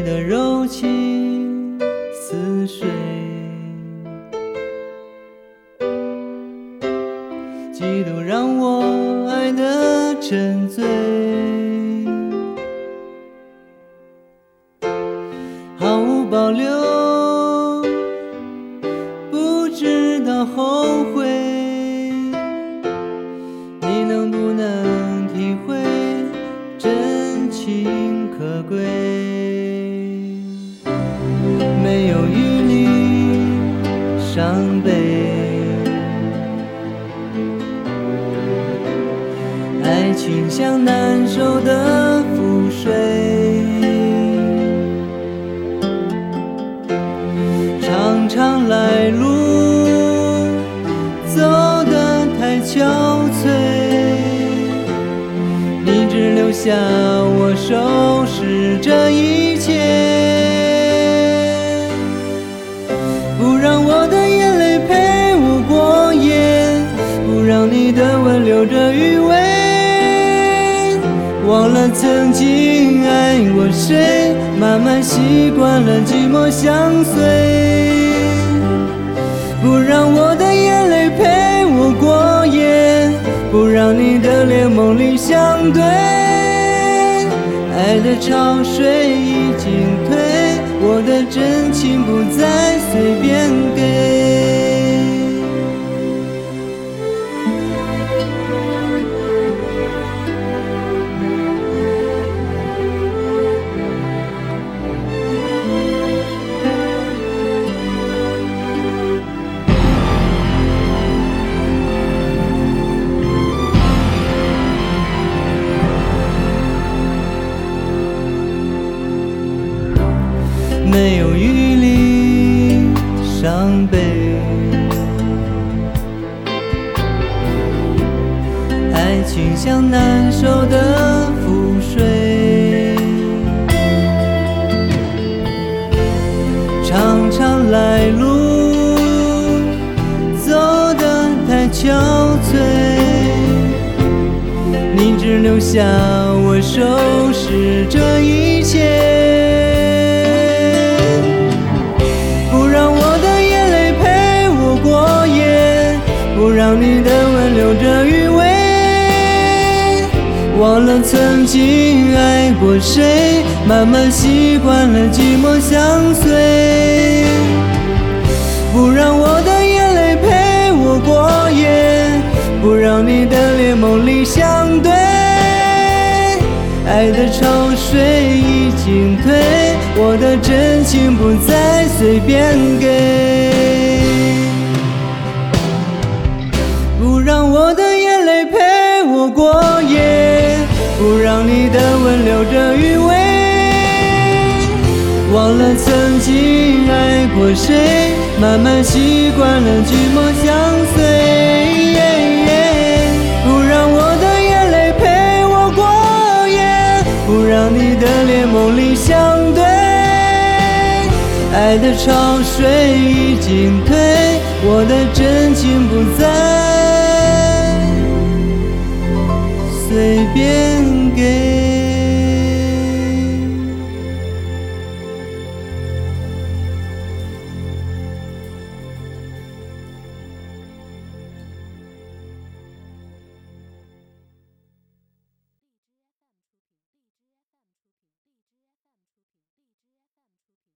你的柔情似水，几度让我爱得沉醉，伤悲，爱情像难收的覆水，长长来路走得太憔悴，你只留下我收拾这一切。余味。忘了曾经爱过谁，慢慢习惯了寂寞相随。不让我的眼泪陪我过夜，不让你的脸梦里相对。爱的潮水已经退，我的真情不再随便给。没有余力伤悲，爱情像难收的覆水，长长来路走得太憔悴，你只留下我收拾这一切。不让你的吻留着余味。忘了曾经爱过谁，慢慢习惯了寂寞相随。不让我的眼泪陪我过夜，不让你的脸梦里相对。爱的潮水已经退，我的真情不再随便给。让我的眼泪陪我过夜，不让你的吻留着余味。忘了曾经爱过谁，慢慢习惯了寂寞相随。不让我的眼泪陪我过夜，不让你的脸梦里相对。爱的潮水已经退，我的真情不再随便给。